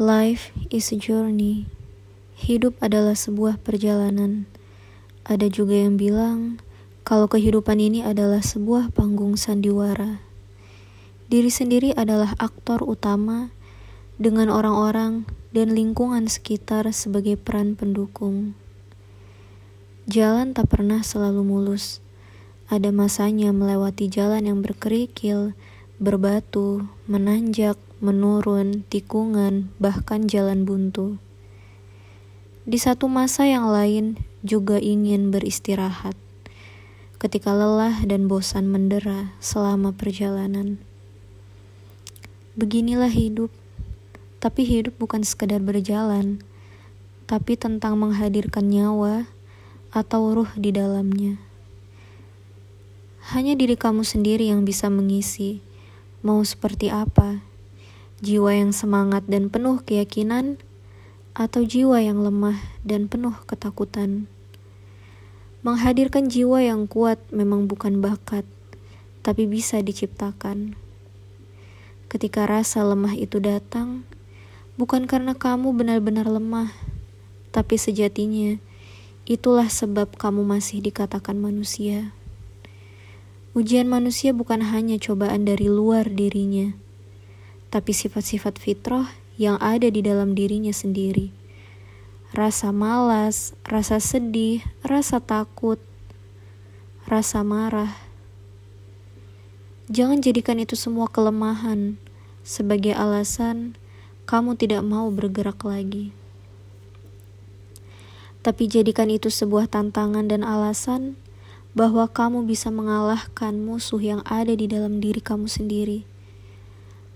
Life is a journey. Hidup adalah sebuah perjalanan. Ada juga yang bilang kalau kehidupan ini adalah sebuah panggung sandiwara. Diri sendiri adalah aktor utama dengan orang-orang dan lingkungan sekitar sebagai peran pendukung. Jalan tak pernah selalu mulus. Ada masanya melewati jalan yang berkerikil, berbatu, menanjak, menurun, tikungan, bahkan jalan buntu. Di satu masa yang lain juga ingin beristirahat. Ketika lelah dan bosan mendera selama perjalanan. Beginilah hidup. Tapi hidup bukan sekadar berjalan, tapi tentang menghadirkan nyawa atau ruh di dalamnya. Hanya diri kamu sendiri yang bisa mengisi mau seperti apa jiwa yang semangat dan penuh keyakinan, atau jiwa yang lemah dan penuh ketakutan. Menghadirkan jiwa yang kuat memang bukan bakat, tapi bisa diciptakan. Ketika rasa lemah itu datang, bukan karena kamu benar-benar lemah, tapi sejatinya itulah sebab kamu masih dikatakan manusia. Ujian manusia bukan hanya cobaan dari luar dirinya tapi sifat-sifat fitrah yang ada di dalam dirinya sendiri. Rasa malas, rasa sedih, rasa takut, rasa marah. Jangan jadikan itu semua kelemahan sebagai alasan kamu tidak mau bergerak lagi. Tapi jadikan itu sebuah tantangan dan alasan bahwa kamu bisa mengalahkan musuh yang ada di dalam diri kamu sendiri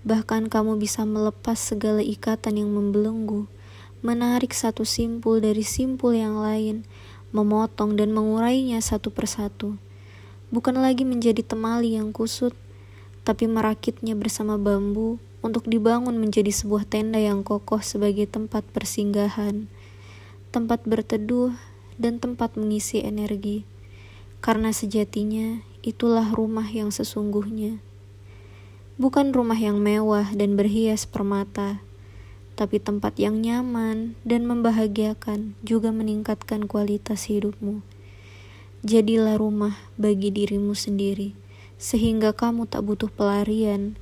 Bahkan kamu bisa melepas segala ikatan yang membelenggu, menarik satu simpul dari simpul yang lain, memotong dan mengurainya satu persatu. Bukan lagi menjadi temali yang kusut, tapi merakitnya bersama bambu untuk dibangun menjadi sebuah tenda yang kokoh sebagai tempat persinggahan, tempat berteduh, dan tempat mengisi energi. Karena sejatinya itulah rumah yang sesungguhnya bukan rumah yang mewah dan berhias permata, tapi tempat yang nyaman dan membahagiakan juga meningkatkan kualitas hidupmu. Jadilah rumah bagi dirimu sendiri, sehingga kamu tak butuh pelarian,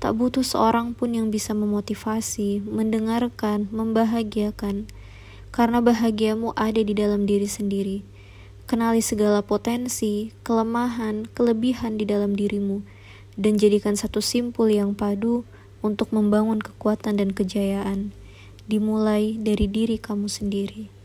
tak butuh seorang pun yang bisa memotivasi, mendengarkan, membahagiakan, karena bahagiamu ada di dalam diri sendiri. Kenali segala potensi, kelemahan, kelebihan di dalam dirimu dan jadikan satu simpul yang padu untuk membangun kekuatan dan kejayaan, dimulai dari diri kamu sendiri.